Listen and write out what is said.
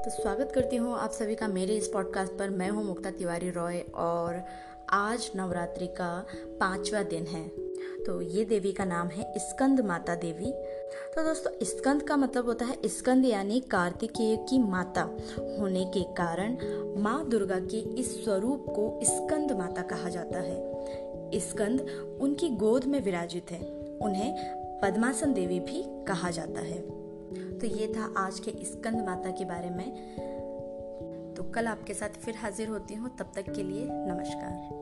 तो स्वागत करती हूँ आप सभी का मेरे इस पॉडकास्ट पर। मैं हूँ मुक्ता तिवारी रॉय और आज नवरात्रि का पांचवा दिन है। तो ये देवी का नाम है स्कंद माता देवी। तो दोस्तों, स्कंद का मतलब होता है स्कंद यानी कार्तिकेय की माता होने के कारण माँ दुर्गा के इस स्वरूप को स्कंद माता कहा जाता है। स्कंद उनकी गोद में विराजित है। उन्हें पद्मासन देवी भी कहा जाता है। तो ये था आज के स्कंद माता के बारे में। तो कल आपके साथ फिर हाजिर होती हूँ, तब तक के लिए नमस्कार।